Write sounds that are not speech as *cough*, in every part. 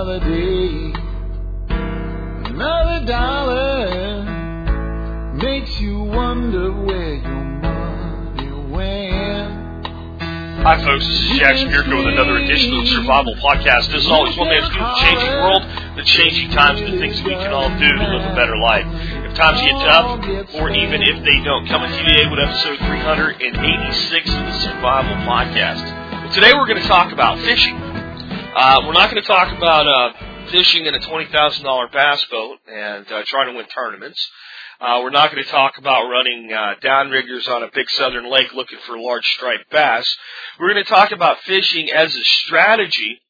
Another day, another dollar makes you wonder where your money went. Hi, folks. This is Jack Spirko with another edition of the Survival Podcast. As always, one man's view of the changing world, the changing times, the things we can all do to live a better life. If times get tough, or even if they don't, coming to you today with episode 386 of the Survival Podcast. Well, today we're going to talk about fishing. Uh, we're not going to talk about uh, fishing in a $20,000 bass boat and uh, trying to win tournaments. Uh, we're not going to talk about running uh, downriggers on a big southern lake looking for large striped bass. We're going to talk about fishing as a strategy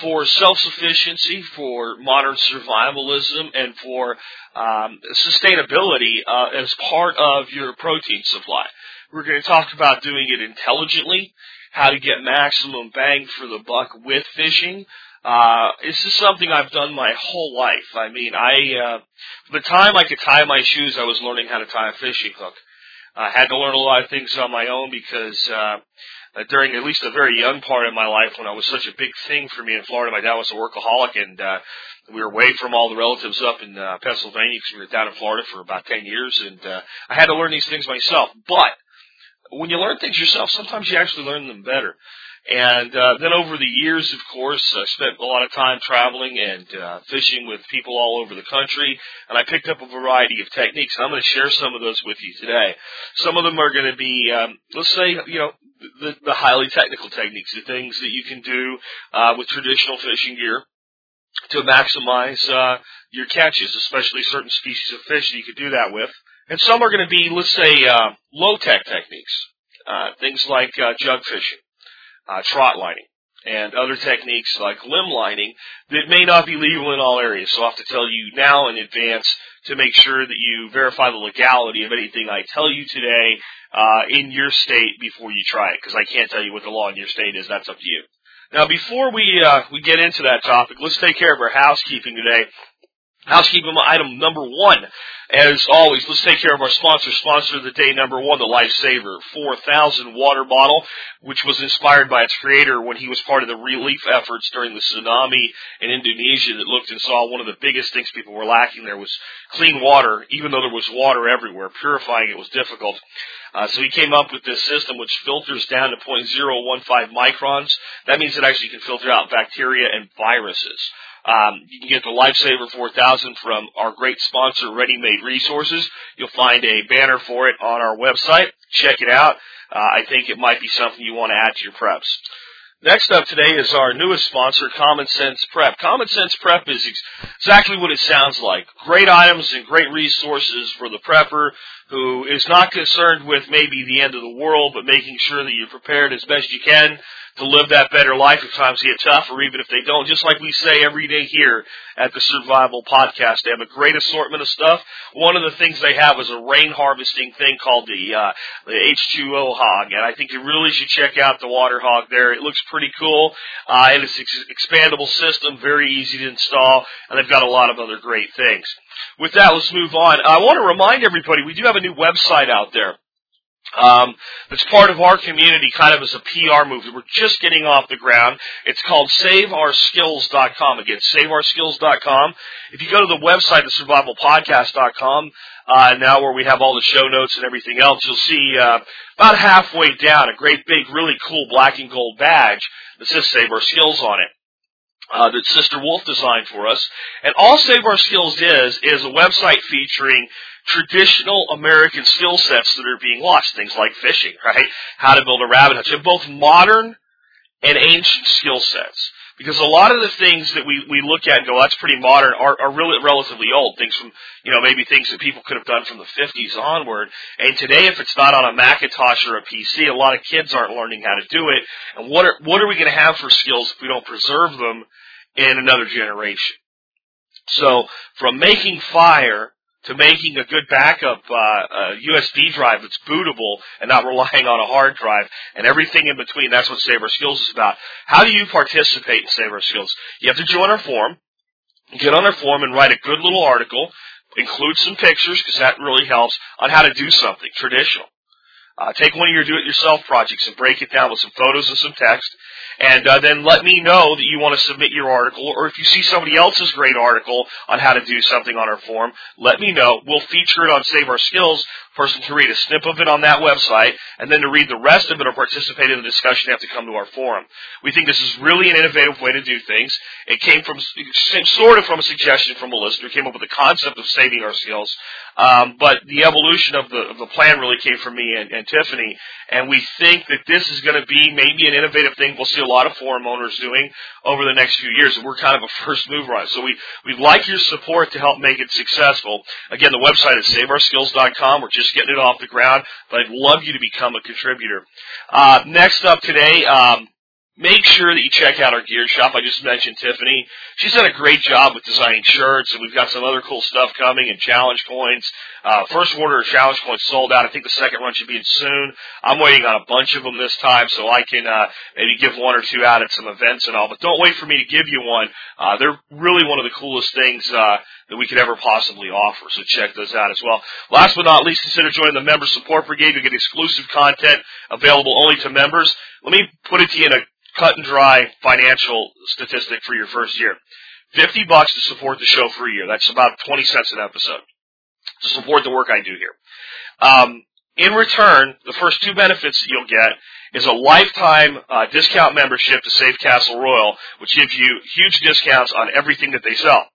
for self-sufficiency, for modern survivalism, and for um, sustainability uh, as part of your protein supply. We're going to talk about doing it intelligently, how to get maximum bang for the buck with fishing, uh, this is something I've done my whole life. I mean, I, uh, the time I could tie my shoes, I was learning how to tie a fishing hook. I had to learn a lot of things on my own because, uh, during at least a very young part of my life when I was such a big thing for me in Florida, my dad was a workaholic and, uh, we were away from all the relatives up in, uh, Pennsylvania because we were down in Florida for about 10 years and, uh, I had to learn these things myself. But, when you learn things yourself, sometimes you actually learn them better. And uh, then over the years, of course, I spent a lot of time traveling and uh, fishing with people all over the country, and I picked up a variety of techniques. I'm going to share some of those with you today. Some of them are going to be, um, let's say, you know, the, the highly technical techniques, the things that you can do uh, with traditional fishing gear to maximize uh, your catches, especially certain species of fish that you could do that with. And some are going to be, let's say, uh, low tech techniques, uh, things like uh, jug fishing uh, trot lining, and other techniques like limb lining that may not be legal in all areas. So I have to tell you now in advance to make sure that you verify the legality of anything I tell you today uh, in your state before you try it, because I can't tell you what the law in your state is. That's up to you. Now, before we uh, we get into that topic, let's take care of our housekeeping today. Housekeeping item number one. As always, let's take care of our sponsor. Sponsor of the day number one, the Lifesaver 4000 water bottle, which was inspired by its creator when he was part of the relief efforts during the tsunami in Indonesia that looked and saw one of the biggest things people were lacking there was clean water, even though there was water everywhere. Purifying it was difficult. Uh, so he came up with this system which filters down to 0.015 microns. That means it actually can filter out bacteria and viruses. Um, you can get the Lifesaver 4000 from our great sponsor, Ready Made Resources. You'll find a banner for it on our website. Check it out. Uh, I think it might be something you want to add to your preps. Next up today is our newest sponsor, Common Sense Prep. Common Sense Prep is ex- exactly what it sounds like. Great items and great resources for the prepper who is not concerned with maybe the end of the world, but making sure that you're prepared as best you can to live that better life if times get tough or even if they don't. Just like we say every day here at the Survival Podcast. They have a great assortment of stuff. One of the things they have is a rain harvesting thing called the, uh, the H2O hog. And I think you really should check out the water hog there. It looks pretty cool. Uh, and it's an expandable system, very easy to install. And they've got a lot of other great things. With that, let's move on. I want to remind everybody, we do have a new website out there um, that's part of our community, kind of as a PR move. We're just getting off the ground. It's called SaveOurSkills.com. Again, SaveOurSkills.com. If you go to the website, thesurvivalpodcast.com, uh, now where we have all the show notes and everything else, you'll see uh, about halfway down a great big, really cool black and gold badge that says Save Our Skills on it. Uh, that Sister Wolf designed for us. And all Save Our Skills is, is a website featuring traditional American skill sets that are being lost. Things like fishing, right? How to build a rabbit hutch. And both modern and ancient skill sets. Because a lot of the things that we, we look at and go, that's pretty modern, are, are really relatively old. Things from, you know, maybe things that people could have done from the 50s onward. And today, if it's not on a Macintosh or a PC, a lot of kids aren't learning how to do it. And what are, what are we going to have for skills if we don't preserve them in another generation? So, from making fire to making a good backup uh, uh, USB drive that's bootable and not *laughs* relying on a hard drive and everything in between. That's what Save Our Skills is about. How do you participate in Save Our Skills? You have to join our forum, get on our forum, and write a good little article. Include some pictures because that really helps on how to do something traditional. Uh, take one of your do-it-yourself projects and break it down with some photos and some text, and uh, then let me know that you want to submit your article, or if you see somebody else's great article on how to do something on our forum, let me know. We'll feature it on Save Our Skills. Person to read a snip of it on that website, and then to read the rest of it or participate in the discussion, they have to come to our forum. We think this is really an innovative way to do things. It came from sort of from a suggestion from a listener. Came up with the concept of saving our skills, um, but the evolution of the of the plan really came from me and, and Tiffany. And we think that this is going to be maybe an innovative thing. We'll see a lot of forum owners doing over the next few years, and we're kind of a *laughs* first mover on it. So we we'd like your support to help make it successful. Again, the website is saveourskills.com. We're just getting it off the ground, but I'd love you to become a contributor. Uh, next up today. Um, Make sure that you check out our gear shop. I just mentioned Tiffany. She's done a great job with designing shirts, and we've got some other cool stuff coming and challenge coins. Uh, first order of challenge coins sold out. I think the second run should be in soon. I'm waiting on a bunch of them this time, so I can uh, maybe give one or two out at some events and all. But don't wait for me to give you one. Uh, they're really one of the coolest things uh, that we could ever possibly offer. So check those out as well. Last but not least, consider joining the Member Support Brigade. You get exclusive content available only to members. Let me put it to you in a cut and dry financial statistic for your first year. 50 bucks to support the show for a year. That's about 20 cents an episode to support the work I do here. Um, in return, the first two benefits that you'll get is a lifetime uh, discount membership to Safe Castle Royal, which gives you huge discounts on everything that they sell.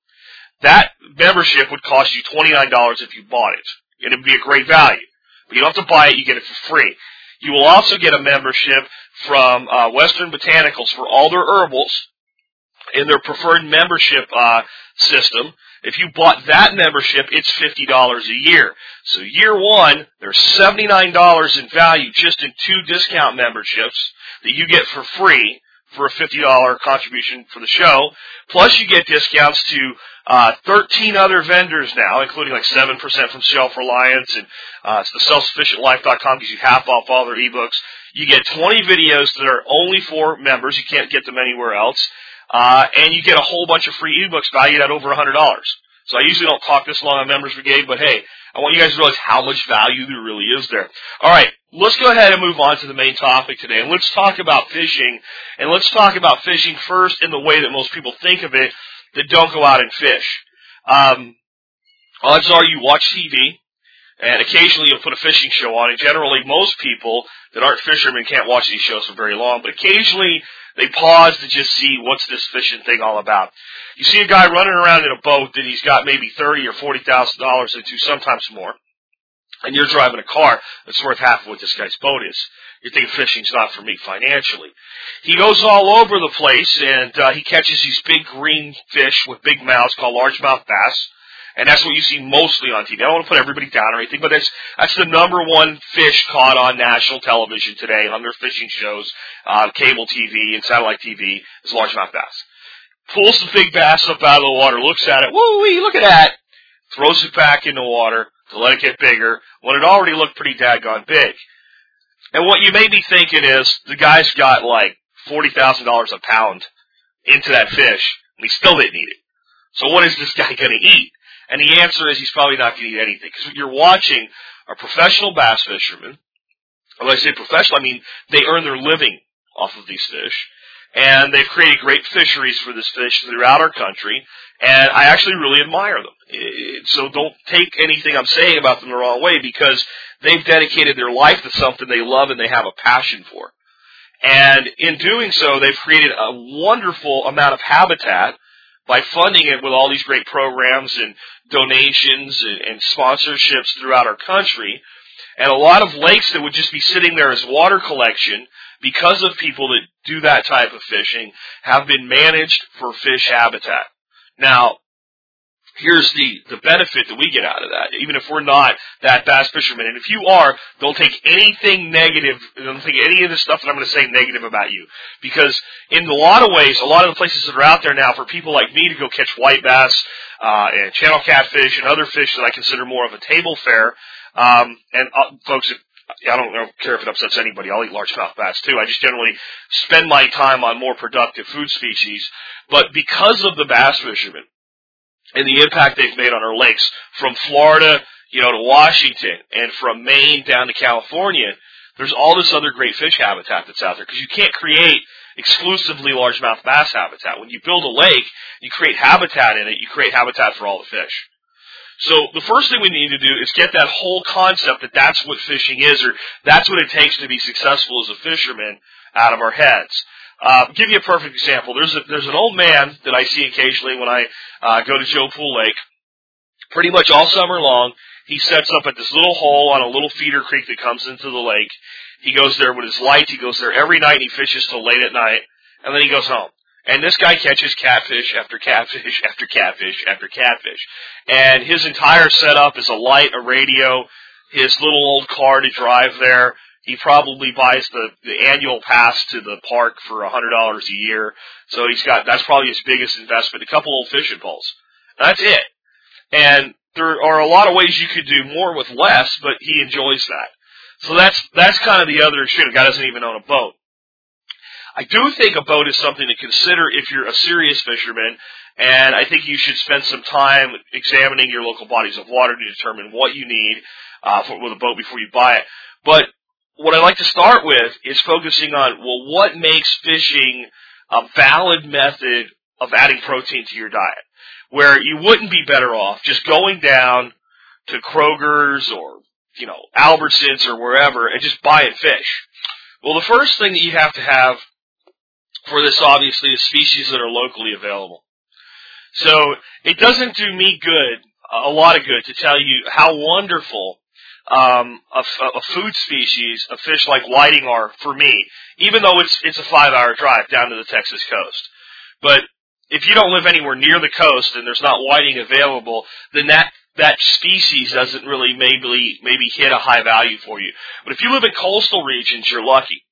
That membership would cost you $29 if you bought it. And it would be a great value. But you don't have to buy it, you get it for free. You will also get a membership from uh, Western Botanicals for all their herbals in their preferred membership uh, system. If you bought that membership, it's fifty dollars a year. So year one, there's seventy nine dollars in value just in two discount memberships that you get for free for a fifty dollar contribution for the show. Plus, you get discounts to uh, 13 other vendors now, including like 7% from Self Reliance and uh, the self-sufficientlife.com gives you half off all their ebooks. You get 20 videos that are only for members. You can't get them anywhere else. Uh, and you get a whole bunch of free ebooks valued at over $100. So I usually don't talk this long on Members Brigade, but hey, I want you guys to realize how much value there really is there. Alright, let's go ahead and move on to the main topic today. And let's talk about fishing. And let's talk about fishing first in the way that most people think of it, that don't go out and fish. Um, odds are you watch TV, and occasionally you'll put a fishing show on. And generally, most people that aren't fishermen can't watch these shows for very long. But occasionally, they pause to just see what's this fishing thing all about. You see a guy running around in a boat that he's got maybe thirty or forty thousand dollars into, sometimes more, and you're driving a car that's worth half of what this guy's boat is. You think fishing's not for me financially. He goes all over the place and uh, he catches these big green fish with big mouths called largemouth bass. And that's what you see mostly on TV. I don't want to put everybody down or anything, but that's that's the number one fish caught on national television today on their fishing shows, uh, cable TV and satellite TV is largemouth bass. Pulls the big bass up out of the water, looks at it, woo wee, look at that, throws it back in the water to let it get bigger when it already looked pretty daggone big. And what you may be thinking is the guy's got like forty thousand dollars a pound into that fish, and he still didn't eat it. So what is this *laughs* guy going to eat? And the answer is he's probably not going to eat anything because you're watching a professional bass fisherman. When I say professional, I mean they earn their living off of these fish, and they've created great fisheries for this fish throughout our country. And I actually really admire them. So don't take anything I'm saying about them the wrong way because they've dedicated their life to something they love and they have a passion for. And in doing so, they've created a wonderful amount of habitat by funding it with all these great programs and donations and, sponsorships throughout our country. And a lot of lakes that would just be sitting there as water collection because of people that do that type of fishing have been managed for fish habitat. Now, here's the, the benefit that we get out of that, even if we're not that bass fisherman. And if you are, don't take anything negative, don't take any of the stuff that I'm going to say negative about you. Because in a lot of ways, a lot of the places that are out there now for people like me to go catch white bass, uh, and channel catfish and other fish that I consider more of a table fare, um, and uh, folks, I don't care if it upsets anybody. I'll eat largemouth bass too. I just generally spend my time on more productive food species. But because of the bass fishermen, and the impact they've made on our lakes from Florida you know, to Washington and from Maine down to California, there's all this other great fish habitat that's out there because you can't create exclusively largemouth bass habitat. When you build a lake, you create habitat in it, you create habitat for all the fish. So the first thing we need to do is get that whole concept that that's what fishing is or that's what it takes to be successful as a fisherman out of our heads. Uh, give you a perfect example. There's a, there's an old man that I see occasionally when I uh, go to Joe Pool Lake. Pretty much all summer long, he sets up at this little hole on a little feeder creek that comes into the lake. He goes there with his light. He goes there every night and he fishes till late at night, and then he goes home. And this guy catches catfish after catfish after catfish after catfish. And his entire setup is a light, a radio, his little old car to drive there. He probably buys the, the annual pass to the park for a hundred dollars a year. So he's got, that's probably his biggest investment. A couple old fishing poles. That's it. And there are a lot of ways you could do more with less, but he enjoys that. So that's, that's kind of the other extreme. The guy doesn't even own a boat. I do think a boat is something to consider if you're a serious fisherman, and I think you should spend some time examining your local bodies of water to determine what you need uh, for, with a boat before you buy it. But what I like to start with is focusing on well, what makes fishing a valid method of adding protein to your diet, where you wouldn't be better off just going down to Kroger's or you know Albertsons or wherever and just buying fish. Well, the first thing that you have to have for this obviously is species that are locally available. So it doesn't do me good, a lot of good, to tell you how wonderful um, a, a food species, a fish like whiting are for me, even though it's it's a five hour drive down to the Texas coast. But if you don't live anywhere near the coast and there's not whiting available, then that that species doesn't really maybe maybe hit a high value for you. But if you live in coastal regions, you're lucky.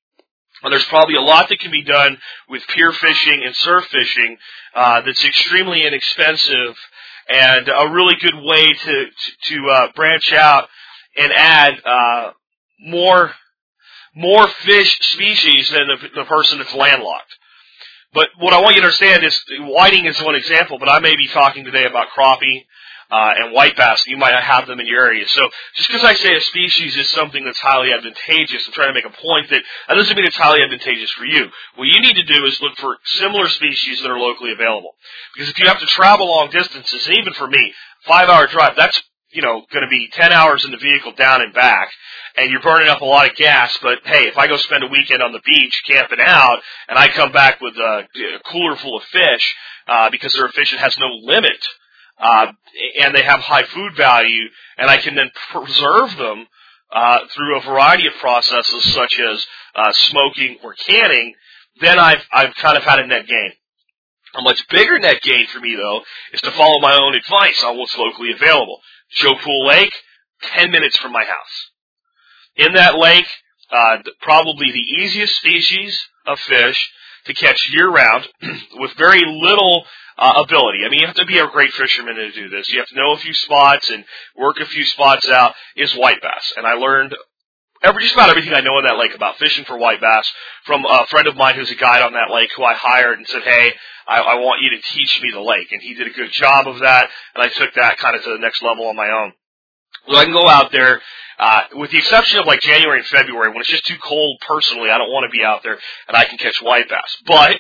There's probably a lot that can be done with pier fishing and surf fishing uh, that's extremely inexpensive and a really good way to to, to uh, branch out and add uh, more more fish species than the, the person that's landlocked. But what I want you to understand is whiting is one example, but I may be talking today about crappie, uh, and white bass. You might not have them in your area. So just because I say a species is something that's highly advantageous, I'm trying to make a point that that doesn't mean it's highly advantageous for you. What you need to do is look for similar species that are locally available. Because if you have to travel long distances, and even for me, five hour drive, that's you know, going to be 10 hours in the vehicle down and back, and you're burning up a lot of gas, but hey, if I go spend a weekend on the beach camping out, and I come back with a, a cooler full of fish, uh, because they're a fish that has no limit, uh, and they have high food value, and I can then preserve them uh, through a variety of processes such as uh, smoking or canning, then I've I've kind of had a net gain. A much bigger net gain for me though is to follow my own advice on what's locally available. Joe Pool Lake, ten minutes from my house. In that lake, uh, probably the easiest species of fish to catch year round *clears throat* with very little uh, ability. I mean, you have to be a great fisherman to do this. You have to know a few spots and work a few spots out. Is white bass, and I learned every just about everything I know in that lake about fishing for white bass from a friend of mine who's a guide on that lake who I hired and said, "Hey, I, I want you to teach me the lake," and he did a good job of that, and I took that kind of to the next level on my own. So I can go out there, uh, with the exception of like January and February when it's just too cold personally, I don't want to be out there and I can catch white bass. But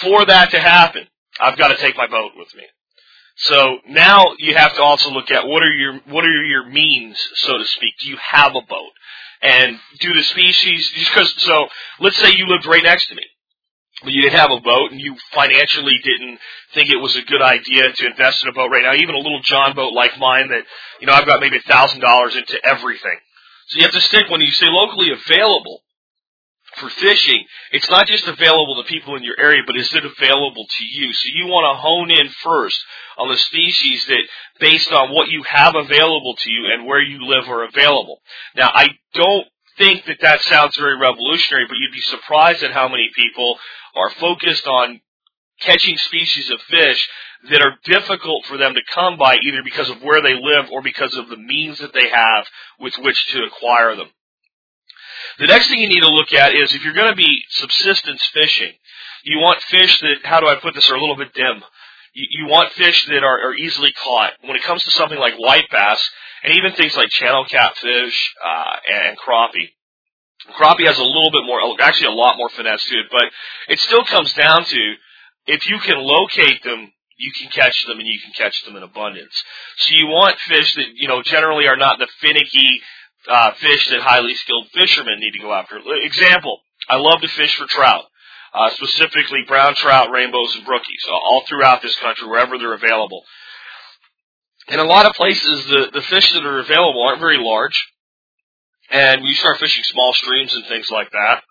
for that to happen, I've got to take my boat with me. So now you have to also look at what are your what are your means, so to speak. Do you have a boat? And do the species just because so let's say you lived right next to me. But you didn't have a boat and you financially didn't think it was a good idea to invest in a boat right now, even a little John boat like mine that, you know, I've got maybe a thousand dollars into everything. So you have to stick when you say locally available, for fishing, it's not just available to people in your area, but is it available to you? So you want to hone in first on the species that, based on what you have available to you and where you live, are available. Now, I don't think that that sounds very revolutionary, but you'd be surprised at how many people are focused on catching species of fish that are difficult for them to come by either because of where they live or because of the means that they have with which to acquire them. The next thing you need to look at is if you're going to be subsistence fishing, you want fish that, how do I put this, are a little bit dim. You, you want fish that are, are easily caught. When it comes to something like white bass, and even things like channel catfish uh, and crappie, crappie has a little bit more, actually a lot more finesse to it, but it still comes down to if you can locate them, you can catch them and you can catch them in abundance. So you want fish that, you know, generally are not the finicky uh, fish that highly skilled fishermen need to go after. Example, I love to fish for trout. Uh, specifically brown trout, rainbows, and brookies, all throughout this country, wherever they're available. In a lot of places, the, the fish that are available aren't very large, and we start fishing small streams and things like that,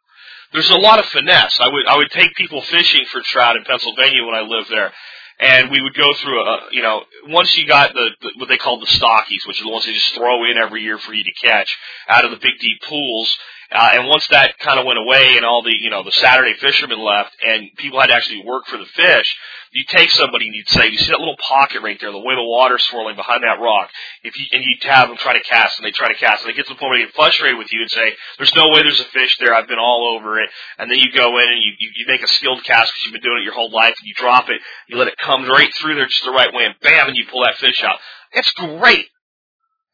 there's a lot of finesse. I would I would take people fishing for trout in Pennsylvania when I lived there, and we would go through a you know once you got the, the what they call the stockies, which are the ones they just throw in every year for you to catch out of the big deep pools. Uh, and once that kind of went away and all the, you know, the Saturday fishermen left and people had to actually work for the fish, you take somebody and you'd say, you see that little pocket right there, the way the water's swirling behind that rock, if you, and you'd have them try to cast and they try to cast and they get to the point where they get frustrated with you and say, there's no way there's a fish there, I've been all over it. And then you go in and you, you, you make a skilled cast because you've been doing it your whole life and you drop it, you let it come right through there just the right way and bam, and you pull that fish out. It's great.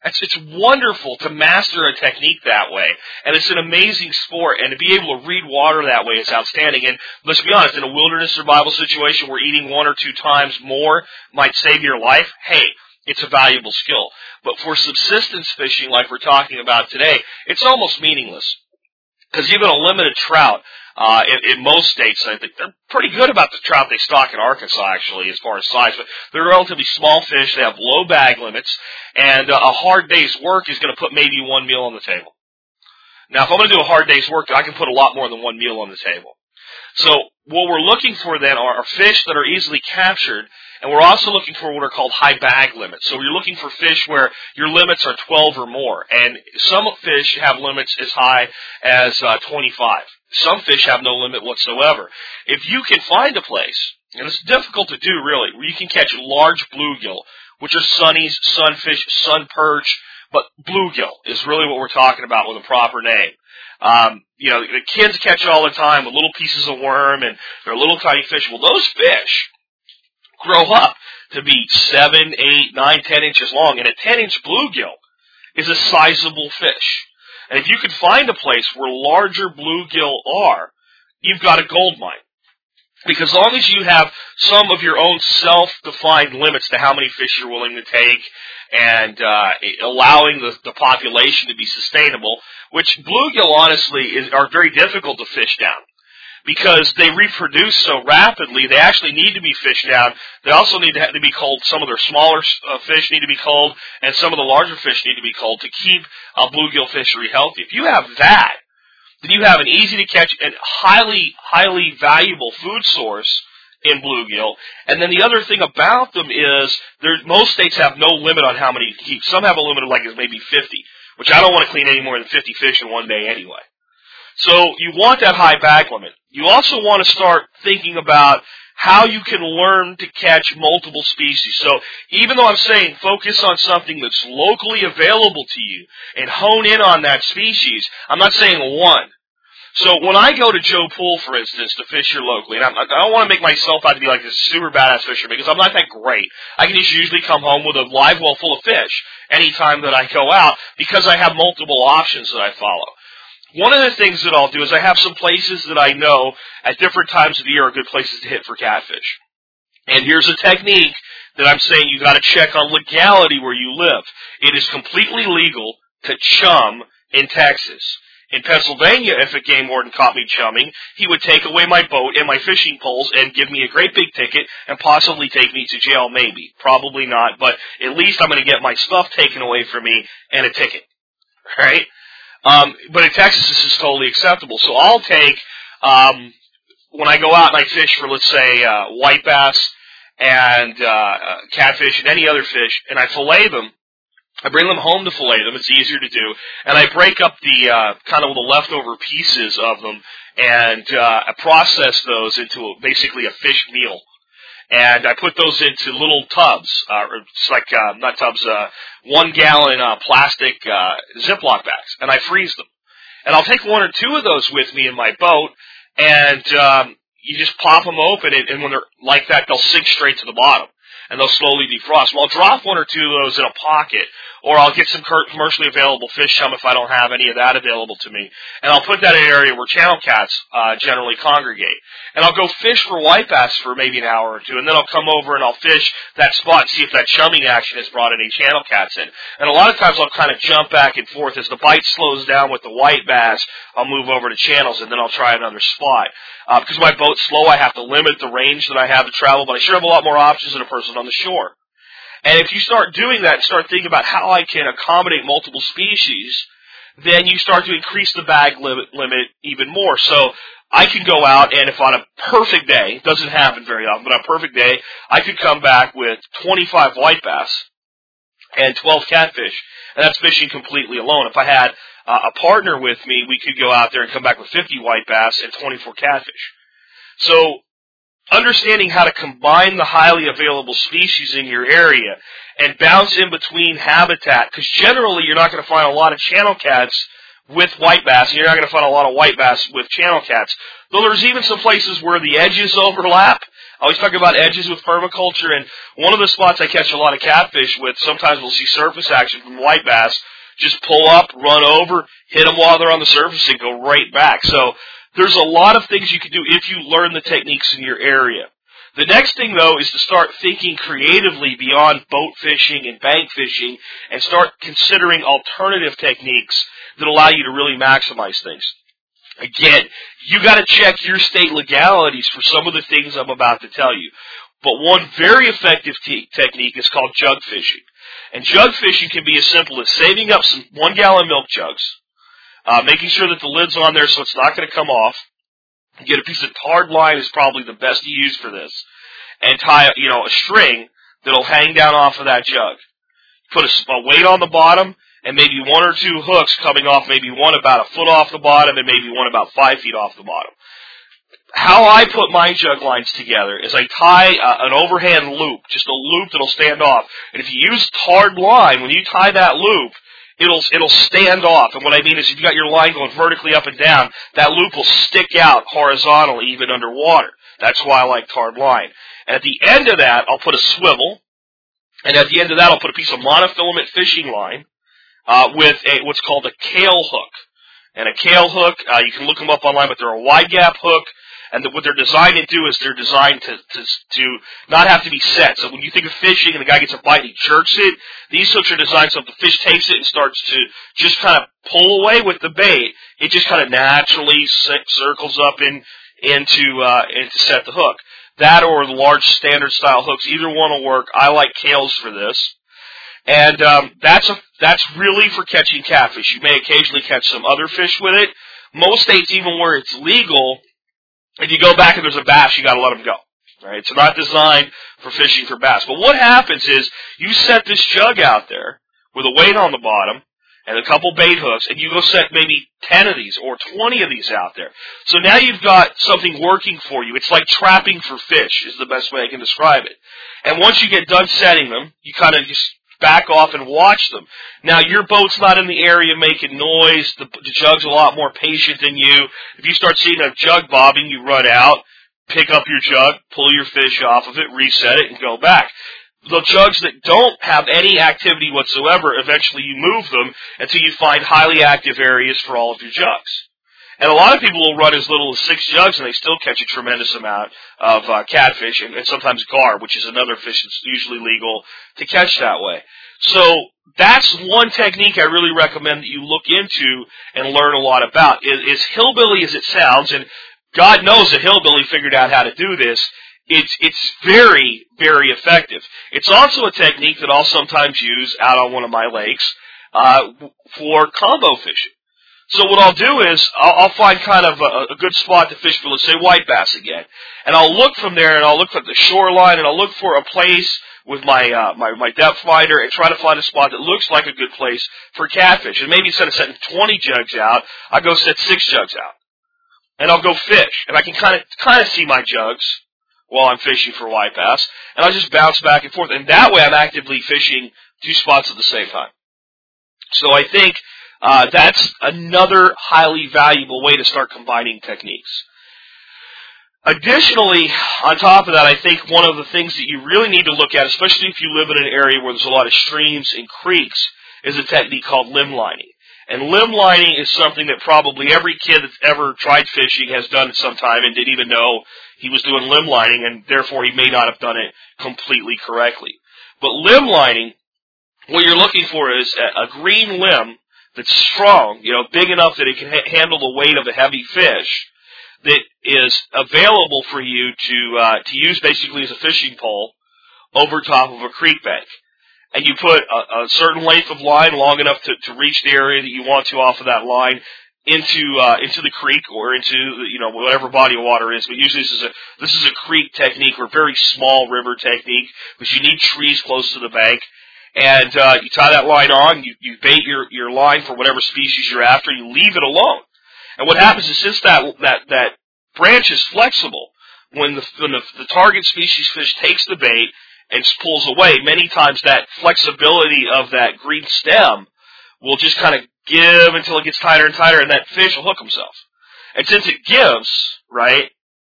It's, it's wonderful to master a technique that way, and it's an amazing sport. And to be able to read water that way is outstanding. And let's be honest, in a wilderness survival situation where eating one or two times more might save your life, hey, it's a valuable skill. But for subsistence fishing, like we're talking about today, it's almost meaningless. Because even a limited trout uh, in, in most states, I think they're pretty good about the trout they stock in Arkansas, actually, as far as size. But they're relatively small fish. They have low bag limits, and uh, a hard day's work is going to put maybe one meal on the table. Now, if I'm going to do a hard day's work, I can put a lot more than one meal on the table. So what we're looking for then are, are fish that are easily captured, and we're also looking for what are called high bag limits. So you're looking for fish where your limits are 12 or more, and some fish have limits as high as uh, 25. Some fish have no limit whatsoever. If you can find a place, and it's difficult to do really, where you can catch large bluegill, which are sunnies, sunfish, sun perch, but bluegill is really what we're talking about with a proper name. Um, you know, the kids catch all the time with little pieces of worm and they're little tiny fish. Well, those fish grow up to be seven, eight, nine, ten inches long, and a ten inch bluegill is a sizable fish. And if you can find a place where larger bluegill are, you've got a gold mine. Because as long as you have some of your own self-defined limits to how many fish you're willing to take and uh, allowing the, the population to be sustainable, which bluegill honestly is, are very difficult to fish down because they reproduce so rapidly. They actually need to be fished down. They also need to, have to be culled. Some of their smaller uh, fish need to be culled, and some of the larger fish need to be culled to keep a bluegill fishery healthy. If you have that, then you have an easy to catch and highly, highly valuable food source in bluegill. And then the other thing about them is most states have no limit on how many you keep. Some have a limit of like maybe 50, which I don't want to clean any more than 50 fish in one day anyway. So you want that high bag limit. You also want to start thinking about how you can learn to catch multiple species. So even though I'm saying focus on something that's locally available to you and hone in on that species, I'm not saying one. So when I go to Joe Pool, for instance, to fish here locally, and I'm, I don't want to make myself out to be like this super badass fisherman because I'm not that great. I can just usually come home with a live well full of fish anytime that I go out because I have multiple options that I follow. One of the things that I'll do is I have some places that I know at different times of the year are good places to hit for catfish. And here's a technique that I'm saying you gotta check on legality where you live. It is completely legal to chum in Texas. In Pennsylvania, if a game warden caught me chumming, he would take away my boat and my fishing poles and give me a great big ticket and possibly take me to jail, maybe. Probably not, but at least I'm gonna get my stuff taken away from me and a ticket. Right? Um, but in Texas, this is totally acceptable. So I'll take um, when I go out and I fish for, let's say, uh, white bass and uh, uh, catfish and any other fish, and I fillet them. I bring them home to fillet them. It's easier to do, and I break up the uh, kind of the leftover pieces of them and uh, I process those into a, basically a fish meal and I put those into little tubs, uh, it's like uh, not tubs, uh, one gallon uh, plastic uh, Ziploc bags, and I freeze them. And I'll take one or two of those with me in my boat, and um, you just pop them open, and, and when they're like that, they'll sink straight to the bottom and they'll slowly defrost. Well, I'll drop one or two of those in a pocket, or I'll get some commercially available fish chum if I don't have any of that available to me, and I'll put that in an area where channel cats uh, generally congregate. And I'll go fish for white bass for maybe an hour or two, and then I'll come over and I'll fish that spot and see if that chumming action has brought any channel cats in. And a lot of times I'll kind of jump back and forth as the bite slows down with the white bass. I'll move over to channels, and then I'll try another spot. Uh, because my boat's slow, I have to limit the range that I have to travel, but I sure have a lot more options than a person on the shore. And if you start doing that, and start thinking about how I can accommodate multiple species, then you start to increase the bag limit, limit even more. So I can go out and if on a perfect day, doesn't happen very often, but on a perfect day, I could come back with 25 white bass and 12 catfish. And that's fishing completely alone. If I had uh, a partner with me, we could go out there and come back with 50 white bass and 24 catfish. So understanding how to combine the highly available species in your area and bounce in between habitat, because generally you're not going to find a lot of channel cats with white bass, and you're not going to find a lot of white bass with channel cats. Though there's even some places where the edges overlap. I always talk about edges with permaculture, and one of the spots I catch a lot of catfish with, sometimes we'll see surface action from white bass, just pull up, run over, hit them while they're on the surface, and go right back. So there's a lot of things you can do if you learn the techniques in your area. The next thing though is to start thinking creatively beyond boat fishing and bank fishing and start considering alternative techniques that allow you to really maximize things. Again, you gotta check your state legalities for some of the things I'm about to tell you. But one very effective te- technique is called jug fishing. And jug fishing can be as simple as saving up some one gallon milk jugs, uh, making sure that the lid's on there so it's not going to come off. Get a piece of tarred line is probably the best to use for this, and tie you know a string that'll hang down off of that jug. Put a, a weight on the bottom and maybe one or two hooks coming off, maybe one about a foot off the bottom and maybe one about five feet off the bottom. How I put my jug lines together is I tie uh, an overhand loop, just a loop that'll stand off. And if you use tarred line, when you tie that loop, it'll it'll stand off. And what I mean is, if you got your line going vertically up and down, that loop will stick out horizontally, even underwater. That's why I like tarred line. And at the end of that, I'll put a swivel, and at the end of that, I'll put a piece of monofilament fishing line uh, with a what's called a Kahle hook. And a Kahle hook, uh, you can look them up online, but they're a wide gap hook. And the, what they're designed to do is they're designed to, to to not have to be set. So when you think of fishing and the guy gets a bite and he jerks it, these hooks are designed so if the fish takes it and starts to just kind of pull away with the bait, it just kind of naturally circles up in into uh, and to set the hook. That or the large standard style hooks, either one will work. I like Kahles for this, and um, that's a that's really for catching catfish. You may occasionally catch some other fish with it. Most states, even where it's legal, if you go back and there's a bass, you got to let them go. Right? It's not designed for fishing for bass. But what happens is you set this jug out there with a weight on the bottom and a couple bait hooks, and you go set maybe 10 of these or 20 of these out there. So now you've got something working for you. It's like trapping for fish is the best way I can describe it. And once you get done setting them, you kind of just back off and watch them. Now your boat's not in the area making noise. The, the jug's a lot more patient than you. If you start seeing a jug bobbing, you run out, pick up your jug, pull your fish off of it, reset it, and go back. The jugs that don't have any activity whatsoever, eventually you move them until you find highly active areas for all of your jugs. And a lot of people will run as little as six jugs and they still catch a tremendous amount of uh, catfish and, and sometimes gar, which is another fish that's usually legal to catch that way. So that's one technique I really recommend that you look into and learn a lot about. Is hillbilly as it sounds, and God knows a hillbilly figured out how to do this. It's it's very very effective. It's also a technique that I'll sometimes use out on one of my lakes uh, for combo fishing. So what I'll do is I'll, I'll find kind of a, a good spot to fish for, let's say white bass again, and I'll look from there and I'll look at the shoreline and I'll look for a place with my uh, my my depth finder and try to find a spot that looks like a good place for catfish. And maybe instead of setting 20 jugs out, I go set six jugs out, and I'll go fish, and I can kind of kind of see my jugs while I'm fishing for white bass, and I'll just bounce back and forth, and that way I'm actively fishing two spots at the same time. So I think uh, that's another highly valuable way to start combining techniques. Additionally, on top of that, I think one of the things that you really need to look at, especially if you live in an area where there's a lot of streams and creeks, is a technique called limb lining. And limb lining is something that probably every kid that's ever tried fishing has done at some time and didn't even know he was doing limb lining and therefore he may not have done it completely correctly. But limb lining, what you're looking for is a, green limb that's strong, you know, big enough that it can ha- handle the weight of a heavy fish that is available for you to uh, to use basically as a fishing pole over top of a creek bank. And you put a, a certain length of line long enough to, to reach the area that you want to off of that line into uh, into the creek or into you know whatever body of water is. But usually this is a this is a creek technique or very small river technique, because you need trees close to the bank. And uh, you tie that line on, you, you bait your, your line for whatever species you're after, you leave it alone. And what happens is since that that that branch is flexible, when the when the, the target species fish takes the bait and pulls away, many times that flexibility of that green stem will just kind of give until it gets tighter and tighter, and that fish will hook himself. And since it gives, right,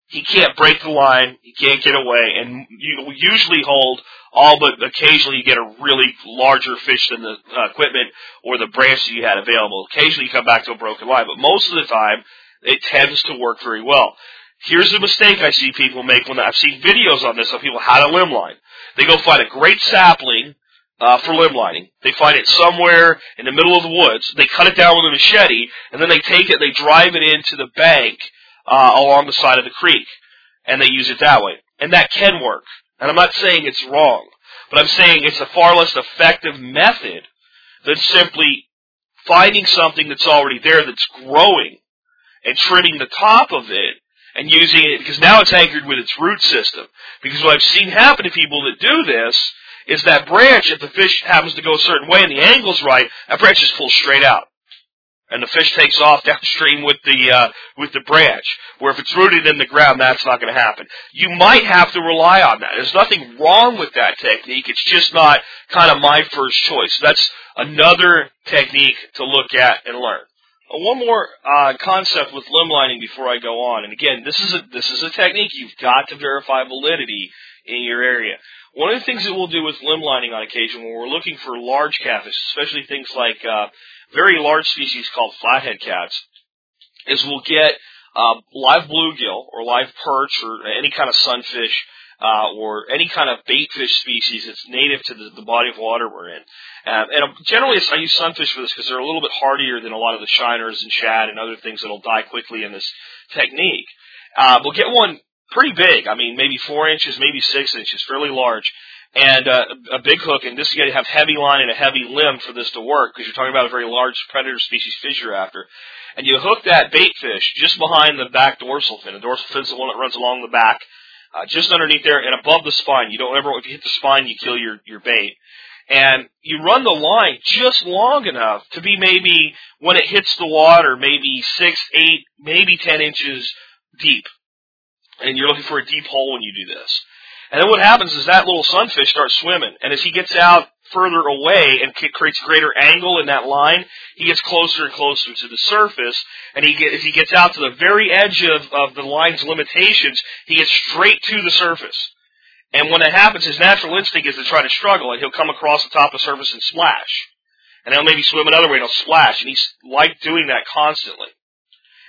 he can't break the line, he can't get away, and you usually hold all but occasionally you get a really larger fish than the uh, equipment or the branch you had available. Occasionally you come back to a broken line, but most of the time it tends to work very well. Here's a mistake I see people make when I've seen videos on this of people how to limb line. They go find a great sapling uh, for limb lining. They find it somewhere in the middle of the woods. They cut it down with a machete, and then they take it, they drive it into the bank uh, along the side of the creek, and they use it that way. And that can work. And I'm not saying it's wrong, but I'm saying it's a far less effective method than simply finding something that's already there that's growing and trimming the top of it and using it because now it's anchored with its root system. Because what I've seen happen to people that do this is that branch, if the fish happens to go a certain way and the angle's right, that branch just pulls straight out. And the fish takes off downstream with the uh, with the branch. Where if it's rooted in the ground, that's not going to happen. You might have to rely on that. There's nothing wrong with that technique. It's just not kind of my first choice. That's another technique to look at and learn. Uh, one more uh, concept with limb lining before I go on. And again, this is a this is a technique you've got to verify validity in your area. One of the things that we'll do with limb lining on occasion when we're looking for large catfish, especially things like uh, very large species called flathead cats, is we'll get uh, live bluegill or live perch or any kind of sunfish uh, or any kind of baitfish species that's native to the, the body of water we're in. Um, and generally, I use sunfish for this because they're a little bit hardier than a lot of the shiners and shad and other things that'll die quickly in this technique. Uh, we'll get one pretty big. I mean, maybe four inches, maybe six inches, fairly large. And uh, a big hook, and this you got to have heavy line and a heavy limb for this to work because you're talking about a very large predator species fish you're after. And you hook that bait fish just behind the back dorsal fin. The dorsal fin's the one that runs along the back, uh, just underneath there and above the spine. You don't ever, if you hit the spine, you kill your your bait. And you run the line just long enough to be maybe when it hits the water, maybe six, eight, maybe ten inches deep and you're looking for a deep hole when you do this. And then what happens is that little sunfish starts swimming, and as he gets out further away and creates greater angle in that line, he gets closer and closer to the surface, and he get, as he gets out to the very edge of, of the line's limitations, he gets straight to the surface. And when that happens, his natural instinct is to try to struggle, and he'll come across the top of the surface and splash. And he'll maybe swim another way and he'll splash, and he's like doing that constantly.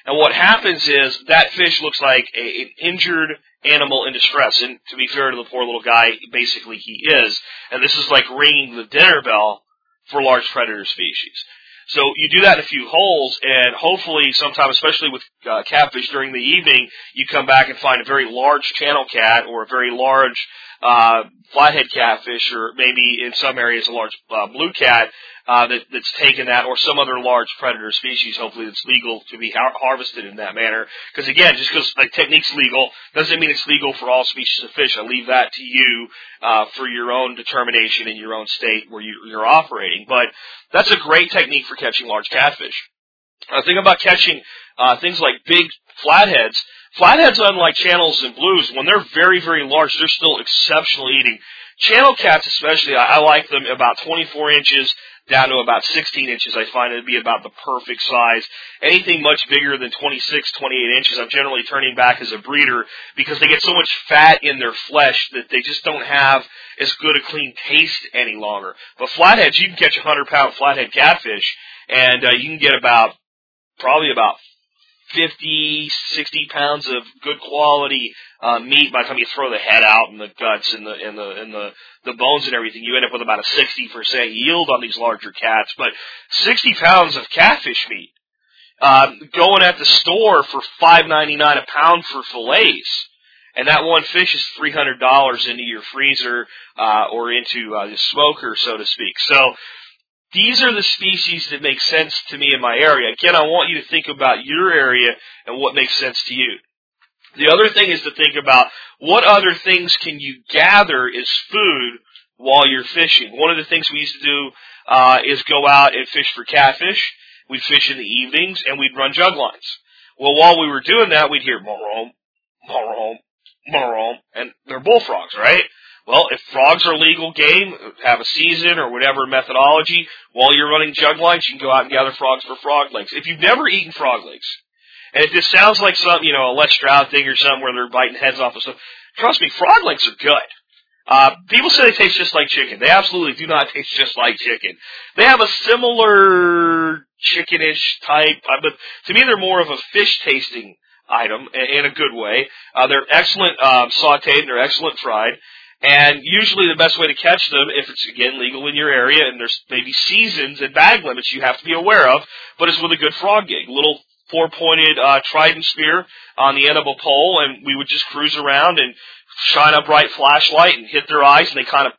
And what happens is that fish looks like a, an injured animal in distress. And to be fair to the poor little guy, basically he is. And this is like ringing the dinner bell for large predator species. So you do that in a few holes, and hopefully, sometime, especially with uh, catfish during the evening, you come back and find a very large channel cat or a very large uh, flathead catfish, or maybe in some areas a large uh, blue cat uh, that, that's taken that, or some other large predator species, hopefully that's legal to be har- harvested in that manner. Because again, just because a technique's legal doesn't mean it's legal for all species of fish. I leave that to you uh, for your own determination in your own state where you, you're operating. But that's a great technique for catching large catfish. The think about catching uh, things like big flatheads, flatheads, unlike channels and blues, when they're very, very large, they're still exceptional eating. channel cats especially, I, I like them about 24 inches down to about 16 inches. I find it to be about the perfect size. Anything much bigger than 26, 28 inches, I'm generally turning back as a breeder because they get so much fat in their flesh that they just don't have as good a clean taste any longer. But flatheads, you can catch a 100 pound flathead catfish and uh, you can get about probably about 50, 60 pounds of good quality uh, meat by the time you throw the head out and the guts and the and the and the the bones and everything. You end up with about a 60 percent yield on these larger cats. But 60 pounds of catfish meat um, going at the store for 5.99 a pound for fillets. And that one fish is three hundred dollars into your freezer uh, or into uh, the smoker, so to speak. So these are the species that make sense to me in my area. Again, I want you to think about your area and what makes sense to you. The other thing is to think about what other things can you gather as food while you're fishing. One of the things we used to do uh, is go out and fish for catfish. We'd fish in the evenings and we'd run jug lines. Well, while we were doing that, we'd hear morom, morom, morom, and they're bullfrogs, right? Well, if frogs are legal game, have a season or whatever methodology, while you're running jug lines, you can go out and gather frogs for frog legs. If you've never eaten frog legs, and if this sounds like some, you know, a Les Stroud thing or something where they're biting heads off of stuff, trust me, frog legs are good. Uh, people say they taste just like chicken. They absolutely do not *laughs* taste just like chicken. They have a similar chickenish type, uh, but to me they're more of a fish tasting item in a good way. Uh, they're excellent um, sautéed and they're excellent fried. And usually the best way to catch them, if it's again legal in your area and there's maybe seasons and bag limits you have to be aware of, but it's with a good frog gig. Little four pointed uh, trident spear on the end of a pole and we would just cruise around and shine a bright flashlight and hit their eyes and they kind of,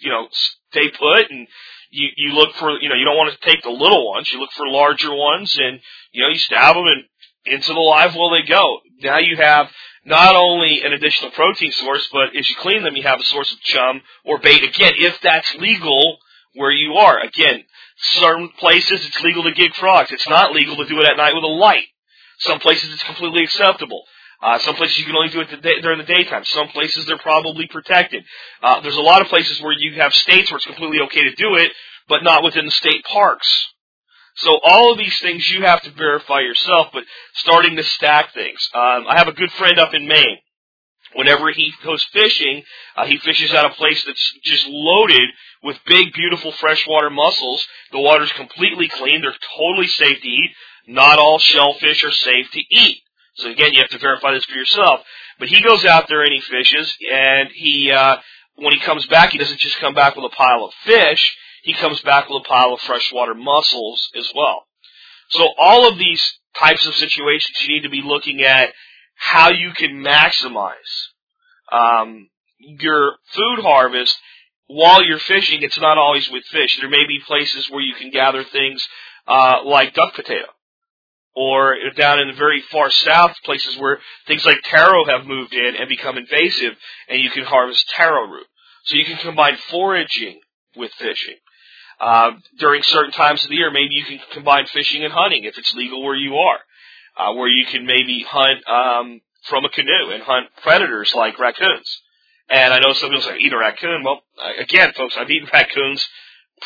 you know, stay put and you, you look for, you know, you don't want to take the little ones, you look for larger ones and, you know, you stab them and into the live well they go. Now you have not only an additional protein source, but as you clean them, you have a source of chum or bait. Again, if that's legal where you are. Again, certain places it's legal to gig frogs. It's not legal to do it at night with a light. Some places it's completely acceptable. Uh, some places you can only do it the day, during the daytime. Some places they're probably protected. Uh, there's a lot of places where you have states where it's completely okay to do it, but not within the state parks. So all of these things you have to verify yourself, but starting to stack things. Um, I have a good friend up in Maine. Whenever he goes fishing, uh, he fishes at a place that's just loaded with big, beautiful freshwater mussels. The water's completely clean. They're totally safe to eat. Not all shellfish are safe to eat. So again, you have to verify this for yourself. But he goes out there and he fishes, and he, uh, when he comes back, he doesn't just come back with a pile of fish he comes back with a pile of freshwater mussels as well. So all of these types of situations, you need to be looking at how you can maximize um, your food harvest while you're fishing. It's not always with fish. There may be places where you can gather things uh, like duck potato, or down in the very far south, places where things like taro have moved in and become invasive, and you can harvest taro root. So you can combine foraging with fishing. Uh, during certain times of the year, maybe you can combine fishing and hunting if it's legal where you are, uh, where you can maybe hunt um, from a canoe and hunt predators like raccoons. And I know some people say, eat a raccoon. Well, again, folks, I've eaten raccoons.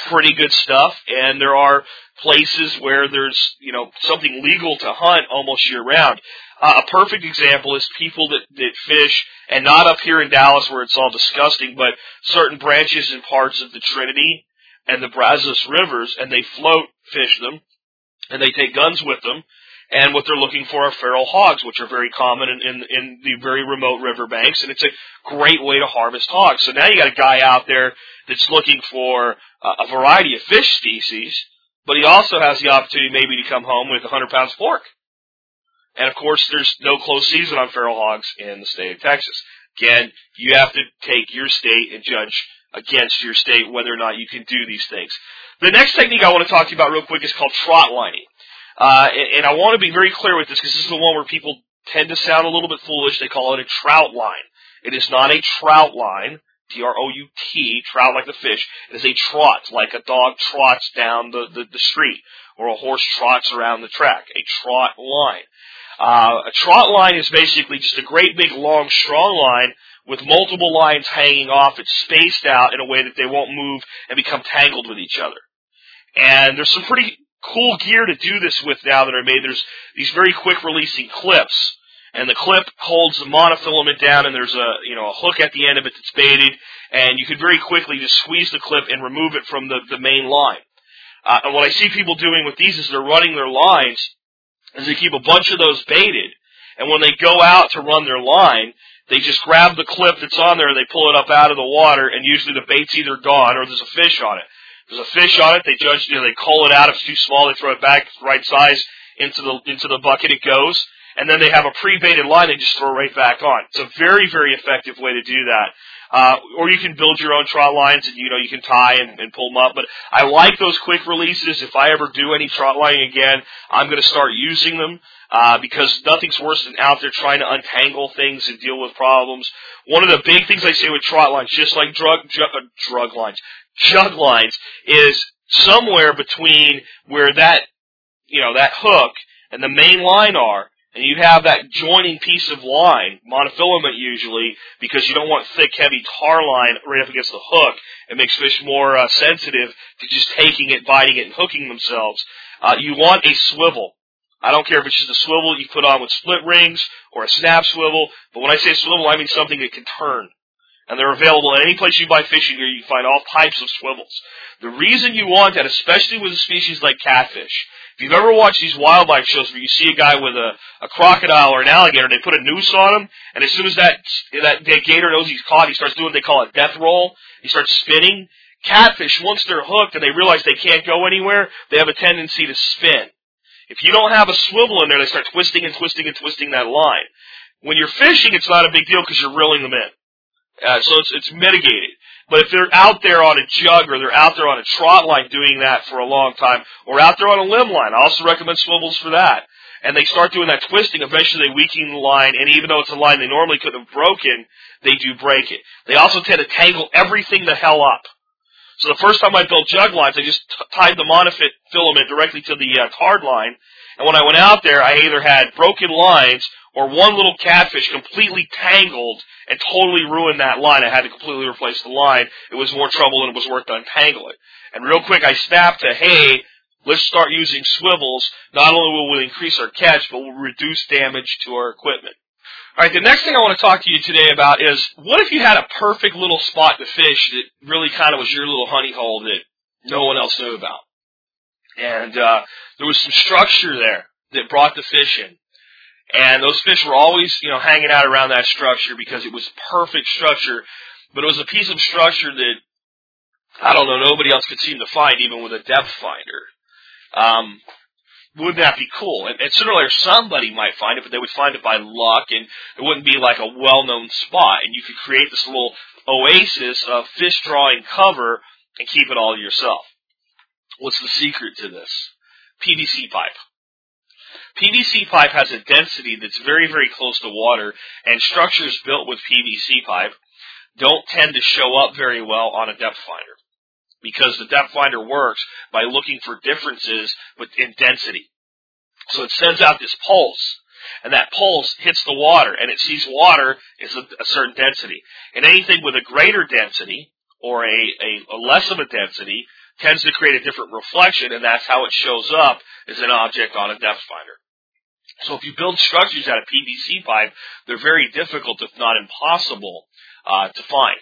Pretty good stuff. And there are places where there's, you know, something legal to hunt almost year round. Uh, a perfect example is people that, that fish, and not up here in Dallas where it's all disgusting, but certain branches and parts of the Trinity and the Brazos rivers, and they float fish them, and they take guns with them, and what they're looking for are feral hogs, which are very common in, in, in the very remote riverbanks, and it's a great way to harvest hogs. So now you got a guy out there that's looking for uh, a variety of fish species, but he also has the opportunity maybe to come home with 100 pounds of pork. And of course, there's no close season on feral hogs in the state of Texas. Again, you have to take your state and judge against your state whether or not you can do these things. The next technique I want to talk to you about real quick is called trot lining. Uh, and, and I want to be very clear with this because this is the one where people tend to sound a little bit foolish. They call it a trout line. It is not a trout line. T-R-O-U-T, trout like the fish. It is a trot, like a dog trots down the, the, the street, or a horse trots around the track. A trot line. Uh, a trot line is basically just a great big long strong line with multiple lines hanging off. It's spaced out in a way that they won't move and become tangled with each other. And there's some pretty cool gear to do this with now that are made. There's these very quick releasing clips. And the clip holds the monofilament down and there's a, you know, a hook at the end of it that's baited. And you can very quickly just squeeze the clip and remove it from the, the main line. Uh, and what I see people doing with these is they're running their lines is they keep a bunch of those baited. And when they go out to run their line, they just grab the clip that's on there and they pull it up out of the water and usually the bait's either gone or there's a fish on it. There's a fish on it, they judge, you know, they cull it out, if it's too small, they throw it back right size into the, into the bucket it goes. And then they have a pre-baited line they just throw right back on. It's a very, very effective way to do that. Uh, or you can build your own trot lines and, you know, you can tie and, and pull them up. But I like those quick releases. If I ever do any trot lining again, I'm going to start using them. Uh, because nothing's worse than out there trying to untangle things and deal with problems. One of the big things I say with trot lines, just like drug, drug, uh, drug lines, jug lines, is somewhere between where that, you know, that hook and the main line are, and you have that joining piece of line, monofilament usually, because you don't want thick, heavy tar line right up against the hook. It makes fish more uh, sensitive to just taking it, biting it, and hooking themselves. Uh, you want a swivel. I don't care if it's just a swivel you put on with split rings or a snap swivel, but when I say swivel, I mean something that can turn. And they're available at any place you buy fishing gear. You find all types of swivels. The reason you want that, especially with a species like catfish, if you've ever watched these wildlife shows where you see a guy with a, a crocodile or an alligator, they put a noose on him, and as soon as that, that, that gator knows he's caught, he starts doing what they call a death roll. He starts spinning. Catfish, once they're hooked and they realize they can't go anywhere, they have a tendency to spin. If you don't have a swivel in there, they start twisting and twisting and twisting that line. When you're fishing, it's not a big deal because you're reeling them in. Uh, so it's, it's mitigated. But if they're out there on a jug or they're out there on a trot line doing that for a long time, or out there on a limb line, I also recommend swivels for that. And they start doing that twisting, eventually they weaken the line, and even though it's a line they normally couldn't have broken, they do break it. They also tend to tangle everything the hell up. So the first time I built jug lines, I just t- tied the monofit filament directly to the uh, tard line. And when I went out there, I either had broken lines or one little catfish completely tangled and totally ruined that line. I had to completely replace the line. It was more trouble than it was worth to untangle it. And real quick, I snapped to, hey, let's start using swivels. Not only will we increase our catch, but we'll reduce damage to our equipment. All right, the next thing I want to talk to you today about is what if you had a perfect little spot to fish that really kind of was your little honey hole that no one else knew about, and uh, there was some structure there that brought the fish in, and those fish were always you know hanging out around that structure because it was perfect structure, but it was a piece of structure that I don't know nobody else could seem to find even with a depth finder. Um, wouldn't that be cool? And, and sooner or later somebody might find it, but they would find it by luck, and it wouldn't be like a well-known spot. And you could create this little oasis of fish drawing cover and keep it all to yourself. What's the secret to this? PVC pipe. PVC pipe has a density that's very, very close to water, and structures built with PVC pipe don't tend to show up very well on a depth finder because the depth finder works by looking for differences in density. So it sends out this pulse, and that pulse hits the water, and it sees water is a, a certain density. And anything with a greater density or a, a, a less of a density tends to create a different reflection, and that's how it shows up as an object on a depth finder. So if you build structures out of PVC pipe, they're very difficult, if not impossible, uh, to find.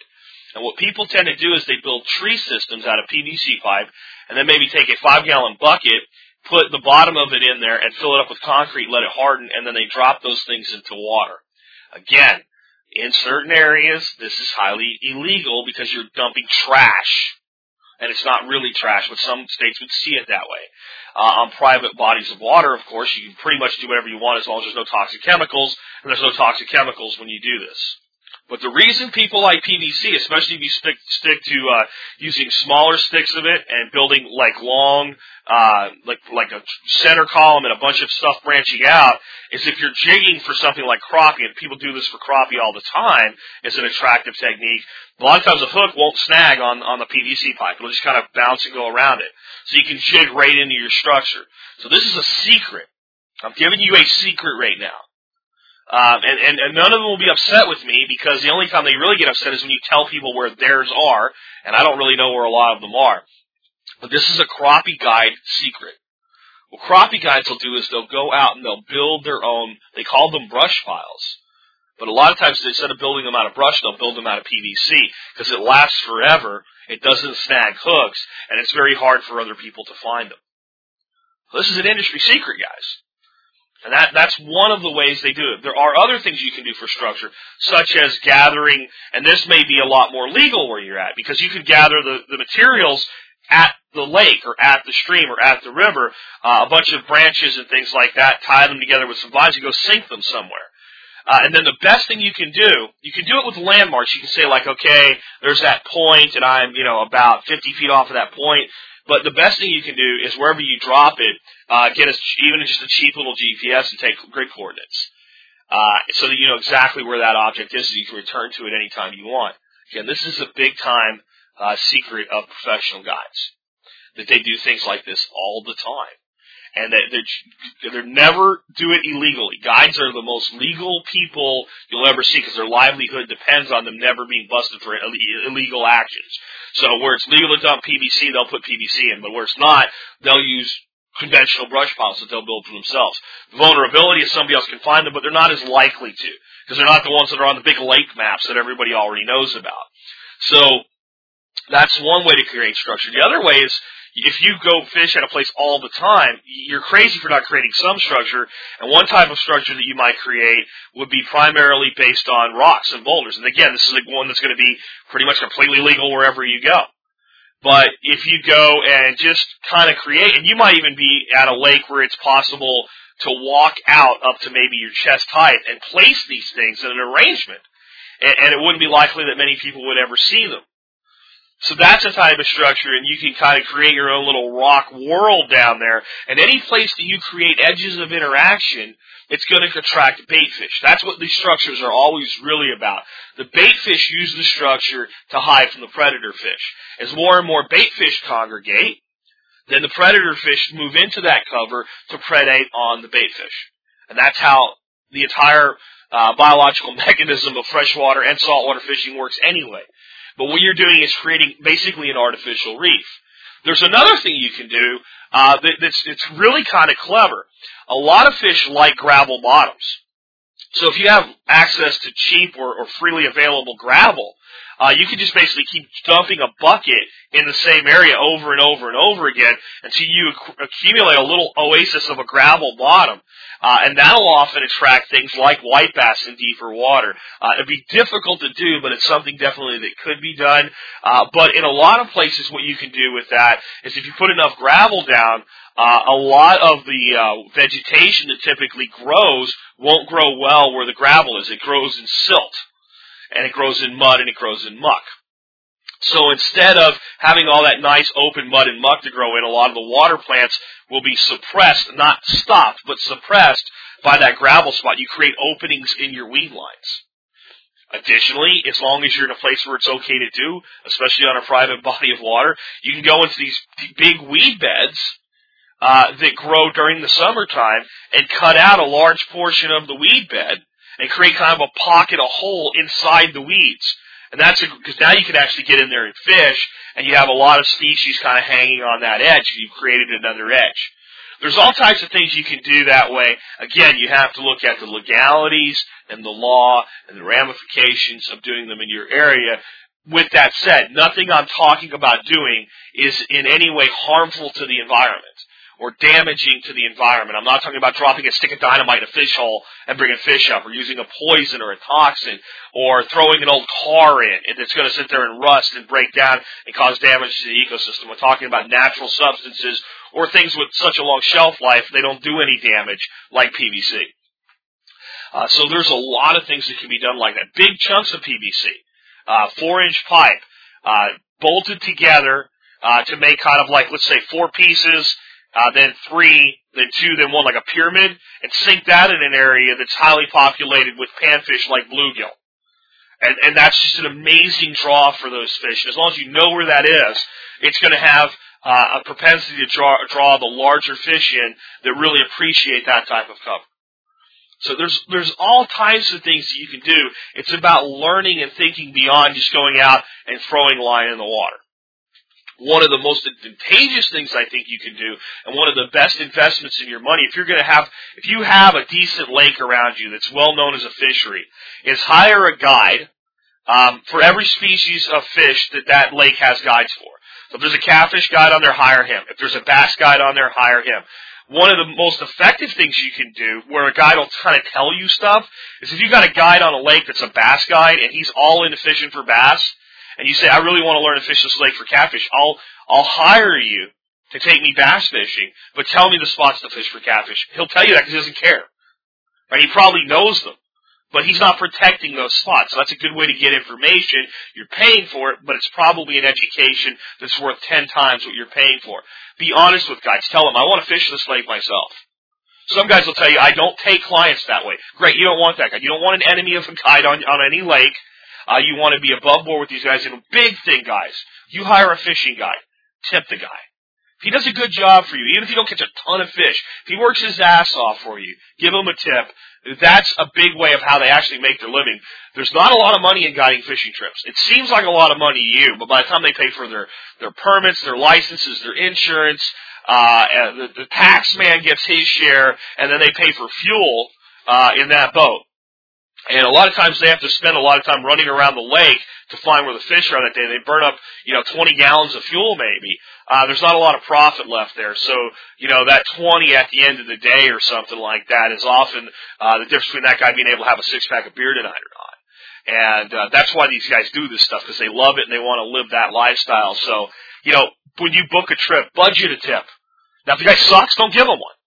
And what people tend to do is they build tree systems out of PVC pipe and then maybe take a five gallon bucket, put the bottom of it in there and fill it up with concrete, let it harden, and then they drop those things into water. Again, in certain areas, this is highly illegal because you're dumping trash. And it's not really trash, but some states would see it that way. Uh, on private bodies of water, of course, you can pretty much do whatever you want as long as there's no toxic chemicals, and there's no toxic chemicals when you do this. But the reason people like PVC, especially if you stick stick to uh, using smaller sticks of it and building like long, uh, like like a center column and a bunch of stuff branching out, is if you're jigging for something like crappie, and people do this for crappie all the time, is an attractive technique. A lot of times a hook won't snag on on the PVC pipe; it'll just kind of bounce and go around it, so you can jig right into your structure. So this is a secret. I'm giving you a secret right now Um, and, and, and none of them will be upset with me because the only time they really get upset is when you tell people where theirs are, and I don't really know where a lot of them are. But this is a crappie guide secret. What crappie guides will do is they'll go out and they'll build their own, they call them brush piles. But a lot of times instead of building them out of brush, they'll build them out of PVC because it lasts forever, it doesn't snag hooks, and it's very hard for other people to find them. This is an industry secret, guys. And that, that's one of the ways they do it. There are other things you can do for structure, such as gathering, and this may be a lot more legal where you're at, because you could gather the, the materials at the lake or at the stream or at the river, uh, a bunch of branches and things like that, tie them together with some vines and go sink them somewhere. Uh, and then the best thing you can do, you can do it with landmarks. You can say like, okay, there's that point and I'm, you know, about 50 feet off of that point. But the best thing you can do is wherever you drop it, uh, get a, even just a cheap little GPS and take grid coordinates. Uh, so that you know exactly where that object is, so you can return to it anytime you want. Again, this is a big time uh, secret of professional guides that they do things like this all the time and that they're, they're never do it illegally. Guides are the most legal people you'll ever see because their livelihood depends on them never being busted for illegal actions. So where it's legal to dump PVC, they'll put PVC in, but where it's not, they'll use conventional brush piles that they'll build for themselves. The Vulnerability is somebody else can find them, but they're not as likely to because they're not the ones that are on the big lake maps that everybody already knows about. So that's one way to create structure. The other way is if you go fish at a place all the time, you're crazy for not creating some structure. And one type of structure that you might create would be primarily based on rocks and boulders. And again, this is one that's going to be pretty much completely legal wherever you go. But if you go and just kind of create, and you might even be at a lake where it's possible to walk out up to maybe your chest height and place these things in an arrangement. And it wouldn't be likely that many people would ever see them. So that's a type of structure, and you can kind of create your own little rock world down there. And any place that you create edges of interaction, it's going to attract bait fish. That's what these structures are always really about. The bait fish use the structure to hide from the predator fish. As more and more bait fish congregate, then the predator fish move into that cover to predate on the bait fish. And that's how the entire uh, biological *laughs* mechanism of freshwater and saltwater fishing works anyway. But what you're doing is creating basically an artificial reef. There's another thing you can do uh, that, that's it's really kind of clever. A lot of fish like gravel bottoms. So if you have access to cheap or, or freely available gravel, uh, you can just basically keep dumping a bucket in the same area over and over and over again until you accumulate a little oasis of a gravel bottom. Uh, and that'll often attract things like white bass in deeper water. Uh, it'd be difficult to do, but it's something definitely that could be done. Uh, but in a lot of places, what you can do with that is if you put enough gravel down, uh, a lot of the uh, vegetation that typically grows won't grow well where the gravel is. It grows in silt and it grows in mud and it grows in muck. So instead of having all that nice open mud and muck to grow in, a lot of the water plants will be suppressed, not stopped, but suppressed by that gravel spot. You create openings in your weed lines. Additionally, as long as you're in a place where it's okay to do, especially on a private *laughs* body of water, you can go into these big weed beds uh, that grow during the summertime and cut out a large portion of the weed bed and create kind of a pocket, a hole inside the weeds. And that's because now you can actually get in there and fish, and you have a lot of species kind of hanging on that edge. You've created another edge. There's all types of things you can do that way. Again, you have to look at the legalities and the law and the ramifications of doing them in your area. With that said, nothing I'm talking about doing is in any way harmful to the environment or damaging to the environment. I'm not talking about dropping a stick of dynamite in a fish hole and bringing fish up, or using a poison or a toxin, or throwing an old car in that's going to sit there and rust and break down and cause damage to the ecosystem. We're talking about natural substances or things with such a long shelf life they don't do any damage, like PVC. Uh, so there's a lot of things that can be done like that. Big chunks of PVC, uh, four inch pipe, uh, bolted together uh, to make kind of like let's say four pieces uh, then three, then two, then one, like a pyramid, and sink that in an area that's highly populated with panfish like bluegill. And, and that's just an amazing draw for those fish. And as long as you know where that is, it's going to have uh, a propensity to draw, draw the larger fish in that really appreciate that type of cover. So there's there's all types of things that you can do. It's about learning and thinking beyond just going out and throwing line in the water. One of the most advantageous things I think you can do, and one of the best investments in your money, if you're going to have, if you have a decent lake around you that's well known as a fishery, is hire a guide um, for every species of fish that that lake has guides for. So if there's a catfish guide on there, hire him. If there's a bass guide on there, hire him one of the most effective things you can do where a guide will kind of tell you stuff is if you got a guide on a lake that's a bass guide and he's all into fishing for bass and you say, I really want to learn to fish this lake for catfish, I'll, I'll hire you to take me bass fishing, but tell me the spots to fish for catfish. He'll tell you that because he doesn't care. Right? He probably knows them but he's not protecting those spots. So that's a good way to get information. You're paying for it, but it's probably an education that's worth 10 times what you're paying for. Be honest with guys. Tell them, I want to fish this lake myself. Some guys will tell you, I don't take clients that way. Great, you don't want that guy. You don't want an enemy of a guide on, on any lake. Uh, you want to be above board with these guys. And big thing, guys, you hire a fishing guy. Tip the guy. If he does a good job for you, even if you don't catch a ton of fish, if he works his ass off for you, give him a tip. That's a big way of how they actually make their living. There's not a lot of money in guiding fishing trips. It seems like a lot of money to you, but by the time they pay for their, their permits, their licenses, their insurance, uh, the, the tax man gets his share, and then they pay for fuel, uh, in that boat. And a lot of times they have to spend a lot of time running around the lake to find where the fish are that day. They burn up, you know, 20 gallons of fuel maybe. Uh, there's not a lot of profit left there. So, you know, that 20 at the end of the day or something like that is often, uh, the difference between that guy being able to have a six pack of beer tonight or not. And, uh, that's why these guys do this stuff, because they love it and they want to live that lifestyle. So, you know, when you book a trip, budget a tip. Now if the guy sucks, don't give him one.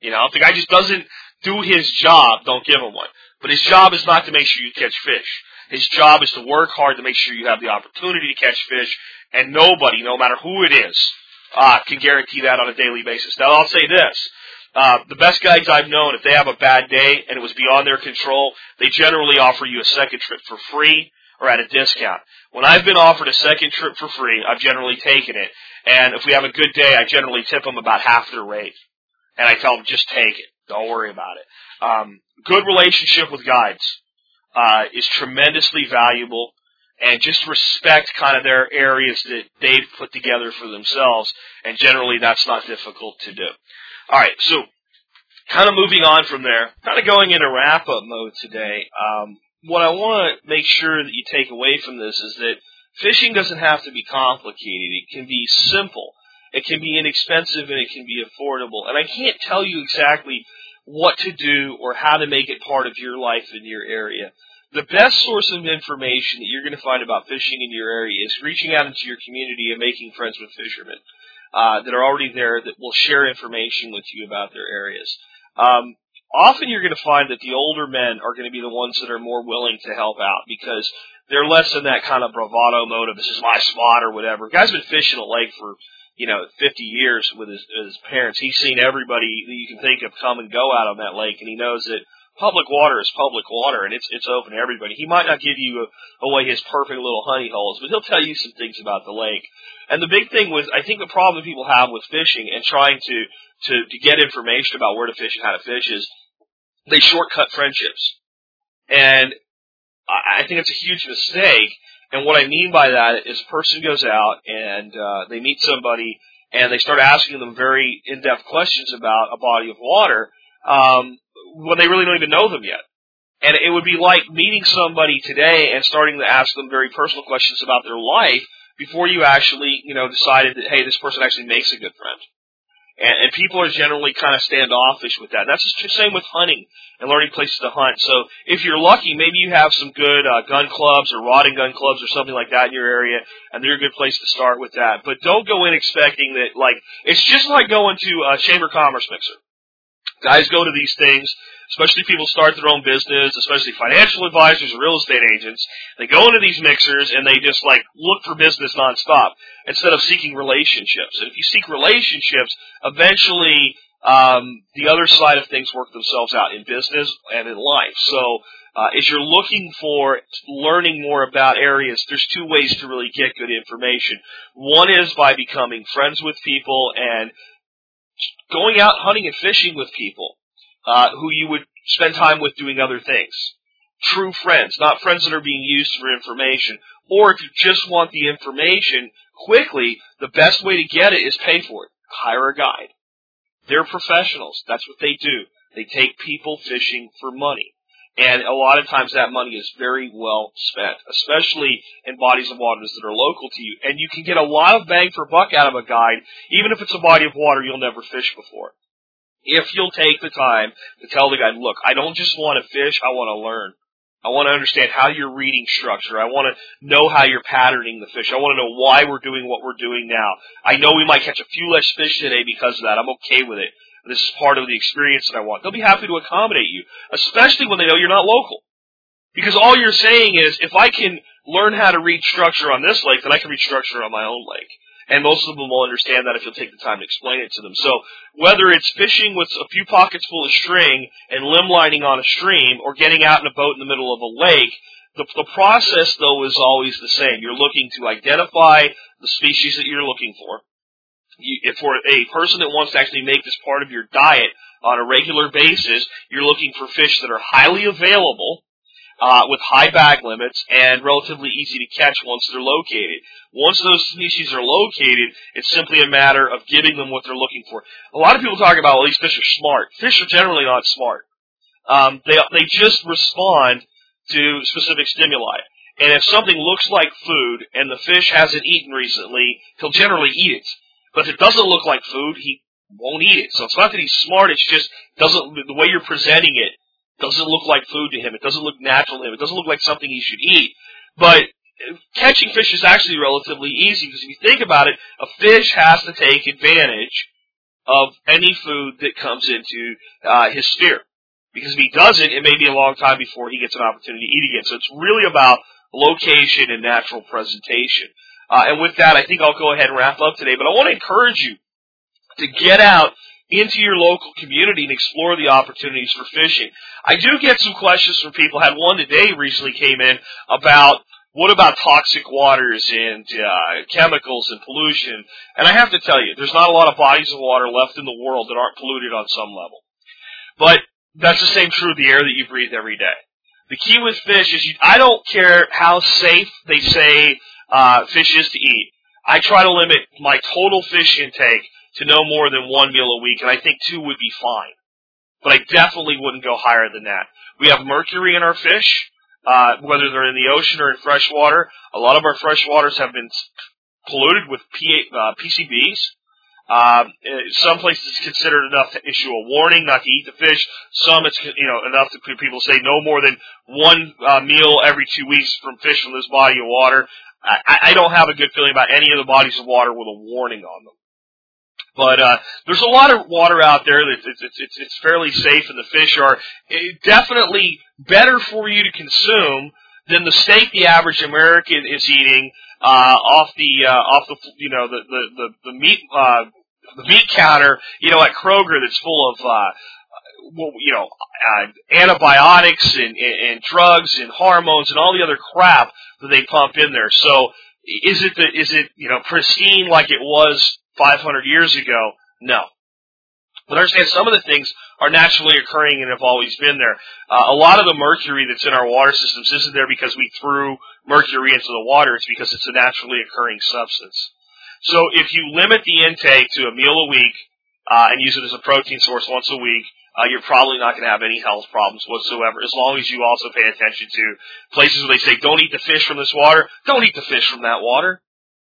You know, if the guy just doesn't do his job, don't give him one. But his job is not to make sure you catch fish. His job is to work hard to make sure you have the opportunity to catch fish, and nobody, no matter who it is, uh, can guarantee that on a daily basis. Now, I'll say this. Uh, the best guides I've known, if they have a bad day and it was beyond their control, they generally offer you a second trip for free or at a discount. When I've been offered a second trip for free, I've generally taken it. And if we have a good day, I generally tip them about half their rate. And I tell them, just take it. Don't worry about it. Um, good relationship with guides uh, is tremendously valuable, and just respect kind of their areas that they've put together for themselves. And generally, that's not difficult to do. All right, so kind of moving on from there, kind of going into wrap up mode today. Um, what I want to make sure that you take away from this is that fishing doesn't have to be complicated. It can be simple. It can be inexpensive and it can be affordable. And I can't tell you exactly what to do or how to make it part of your life in your area. The best source of information that you're going to find about fishing in your area is reaching out into your community and making friends with fishermen uh, that are already there that will share information with you about their areas. Um, often you're going to find that the older men are going to be the ones that are more willing to help out because they're less in that kind of bravado mode of this is my spot or whatever. guy's been fishing a lake for you know, 50 years with his, his parents. He's seen everybody that you can think of come and go out on that lake, and he knows that public water is public water, and it's it's open to everybody. He might not give you away his perfect little honey holes, but he'll tell you some things about the lake. And the big thing was, I think the problem people have with fishing and trying to to to get information about where to fish and how to fish is they shortcut friendships, and I think it's a huge mistake and what I mean by that is a person goes out and uh, they meet somebody and they start asking them very in-depth questions about a body of water um, when they really don't even know them yet. And it would be like meeting somebody today and starting to ask them very personal questions about their life before you actually, you know, decided that, hey, this person actually makes a good friend. And, and people are generally kind of standoffish with that. That's the same with hunting and learning places to hunt. So if you're lucky, maybe you have some good uh, gun clubs or rod and gun clubs or something like that in your area, and they're a good place to start with that. But don't go in expecting that, like, it's just like going to a chamber commerce mixer. Guys go to these things especially people start their own business, especially financial advisors or real estate agents. They go into these mixers and they just like look for business nonstop instead of seeking relationships. And if you seek relationships, eventually um, the other side of things work themselves out in business and in life. So uh, as you're looking for learning more about areas, there's two ways to really get good information. One is by becoming friends with people and going out hunting and fishing with people uh, who you would spend time with doing other things. True friends, not friends that are being used for information. Or if you just want the information quickly, the best way to get it is pay for it. Hire a guide. They're professionals. That's what they do. They take people fishing for money. And a lot of times that money is very well spent, especially in bodies of waters that are local to you. And you can get a lot of bang for buck out of a guide, even if it's a body of water you'll never fish before. If you'll take the time to tell the guide, look, I don't just want to fish, I want to learn. I want to understand how you're reading structure. I want to know how you're patterning the fish. I want to know why we're doing what we're doing now. I know we might catch a few less fish today because of that. I'm okay with it. This is part of the experience that I want. They'll be happy to accommodate you, especially when they know you're not local. Because all you're saying is, if I can learn how to read structure on this lake, then I can read structure on my own lake. And most of them will understand that if you'll take the time to explain it to them. So whether it's fishing with a few pockets full of string and limb lining on a stream or getting out in a boat in the middle of a lake, the, the process though is always the same. You're looking to identify the species that you're looking for you, for a person that wants to actually make this part of your diet on a regular basis, you're looking for fish that are highly available, uh, with high bag limits and relatively easy to catch once they're located. Once those species are located, it's simply a matter of giving them what they're looking for. A lot of people talk about, well, these fish are smart. Fish are generally not smart. Um, they they just respond to specific stimuli. And if something looks like food and the fish hasn't eaten recently, he'll generally eat it. But if it doesn't look like food, he won't eat it. So it's not that he's smart, it's just doesn't the way you're presenting it doesn't look like food to him. It doesn't look natural to him. It doesn't look like something he should eat. But catching fish is actually relatively easy because if you think about it, a fish has to take advantage of any food that comes into uh, his sphere. Because if he doesn't, it may be a long time before he gets an opportunity to eat again. So it's really about location and natural presentation. Uh, and with that, I think I'll go ahead and wrap up today. But I want to encourage you to get out into your local community and explore the opportunities for fishing. I do get some questions from people. I had one today recently came in about what about toxic waters and uh, chemicals and pollution? And I have to tell you, there's not a lot of bodies of water left in the world that aren't polluted on some level. But that's the same true of the air that you breathe every day. The key with fish is you, I don't care how safe they say uh, fish is to eat. I try to limit my total fish intake to no more than one meal a week, and I think two would be fine. But I definitely wouldn't go higher than that. We have mercury in our fish, uh, whether they're in the ocean or in fresh water. A lot of our fresh waters have been polluted with P- uh, PCBs. Um, some places it's considered enough to issue a warning not to eat the fish. Some it's you know enough to people say no more than one uh, meal every two weeks from fish from this body of water. I, I don't have a good feeling about any of the bodies of water with a warning on them. But uh, there's a lot of water out there that it's, it's, it's fairly safe, and the fish are eh, definitely better for you to consume than the steak the average American is eating uh, off the uh, off the you know the the the, the meat uh, the meat counter you know at Kroger that's full of uh, well, you know, uh, antibiotics and, and, and drugs and hormones and all the other crap that they pump in there. So is it the, is it, you know, pristine like it was 500 years ago? No. But understand some of the things are naturally occurring and have always been there. Uh, a lot of the mercury that's in our water systems isn't there because we threw mercury into the water. It's because it's a naturally occurring substance. So if you limit the intake to a meal a week uh, and use it as a protein source once a week, uh, you're probably not going to have any health problems whatsoever as long as you also pay attention to places where they say don't eat the fish from this water. Don't eat the fish from that water.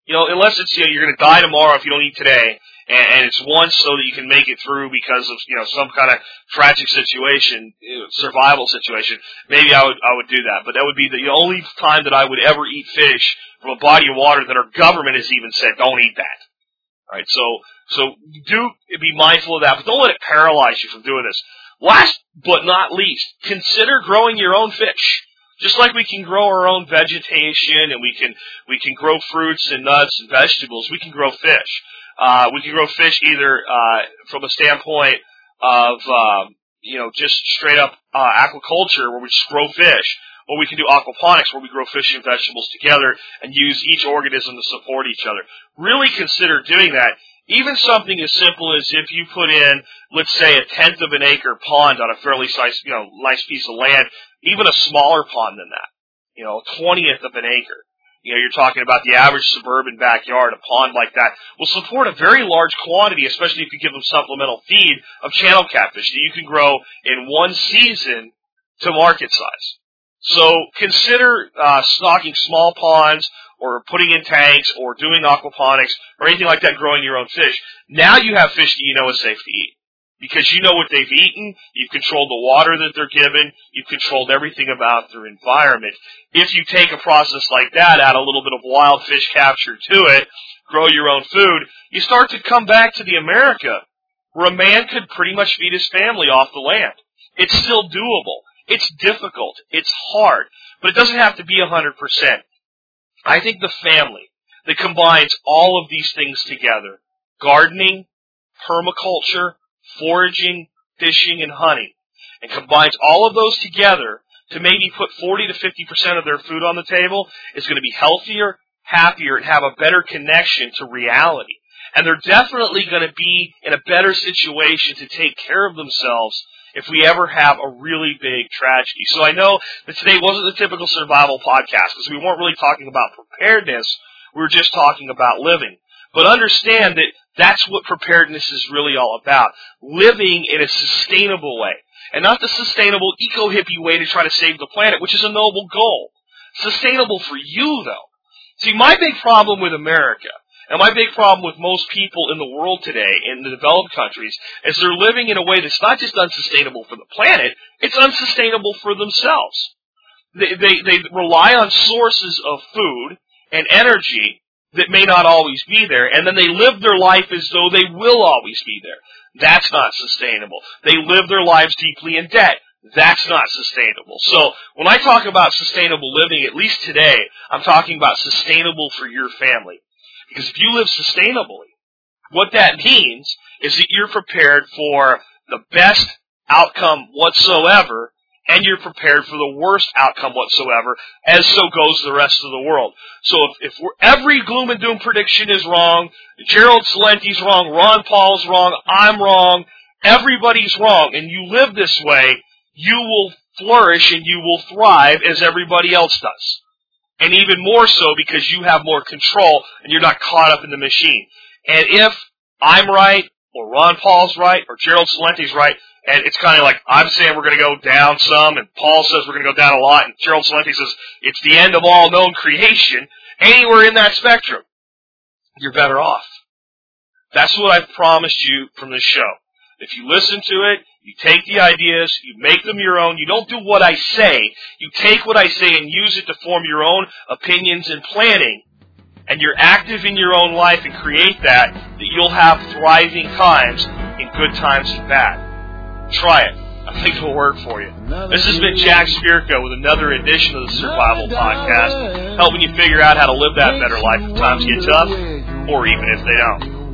You know, unless it's you know you're going to die tomorrow if you don't eat today, and, and it's once so that you can make it through because of you know some kind of tragic situation, you know, survival situation. Maybe I would I would do that, but that would be the only time that I would ever eat fish from a body of water that our government has even said don't eat that. All right, so so do be mindful of that, but don't let it paralyze you from doing this. Last but not least, consider growing your own fish. Just like we can grow our own vegetation and we can we can grow fruits and nuts and vegetables, we can grow fish. Uh, we can grow fish either uh, from a standpoint of um, you know just straight up uh, aquaculture where we just grow fish, or we can do aquaponics where we grow fish and vegetables together and use each organism to support each other. Really consider doing that Even something as simple as if you put in, let's say, a tenth of an acre pond on a fairly size, you know, nice piece of land, even a smaller pond than that, you know, a twentieth of an acre. You know, you're talking about the average suburban backyard, a pond like that will support a very large quantity, especially if you give them supplemental feed of channel catfish that you can grow in one season to market size. So consider uh, stocking small ponds or putting in tanks or doing aquaponics or anything like that, growing your own fish. Now you have fish that you know is safe to eat because you know what they've eaten, you've controlled the water that they're given, you've controlled everything about their environment. If you take a process like that, add a little bit of wild fish capture to it, grow your own food, you start to come back to the America where a man could pretty much feed his family off the land. It's still doable. It's difficult. It's hard. But it doesn't have to be a 100%. I think the family that combines all of these things together, gardening, permaculture, foraging, fishing, and hunting, and combines all of those together to maybe put 40 to 50% of their food on the table is going to be healthier, happier, and have a better connection to reality. And they're definitely going to be in a better situation to take care of themselves if we ever have a really big tragedy. So I know that today wasn't the typical survival podcast because we weren't really talking about preparedness. We were just talking about living. But understand that that's what preparedness is really all about. Living in a sustainable way. And not the sustainable eco-hippie way to try to save the planet, which is a noble goal. Sustainable for you though. See, my big problem with America and my big problem with most people in the world today, in the developed countries, is they're living in a way that's not just unsustainable for the planet, it's unsustainable for themselves. They, they, they rely on sources of food and energy that may not always be there, and then they live their life as though they will always be there. That's not sustainable. They live their lives deeply in debt. That's not sustainable. So when I talk about sustainable living, at least today, I'm talking about sustainable for your family. Because if you live sustainably, what that means is that you're prepared for the best outcome whatsoever and you're prepared for the worst outcome whatsoever, as so goes the rest of the world. So if, if every gloom and doom prediction is wrong, Gerald Celente's wrong, Ron Paul's wrong, I'm wrong, everybody's wrong, and you live this way, you will flourish and you will thrive as everybody else does. And even more so because you have more control and you're not caught up in the machine. And if I'm right, or Ron Paul's right, or Gerald Celente's right, and it's kind of like I'm saying we're going to go down some, and Paul says we're going to go down a lot, and Gerald Celente says it's the end of all known creation. Anywhere in that spectrum, you're better off. That's what I've promised you from this show. If you listen to it, you take the ideas, you make them your own, you don't do what I say, you take what I say and use it to form your own opinions and planning, and you're active in your own life and create that, that you'll have thriving times in good times and bad. Try it. I think it'll work for you. This has been Jack Spirko with another edition of the Survival Podcast, helping you figure out how to live that better life when times get tough, or even if they don't.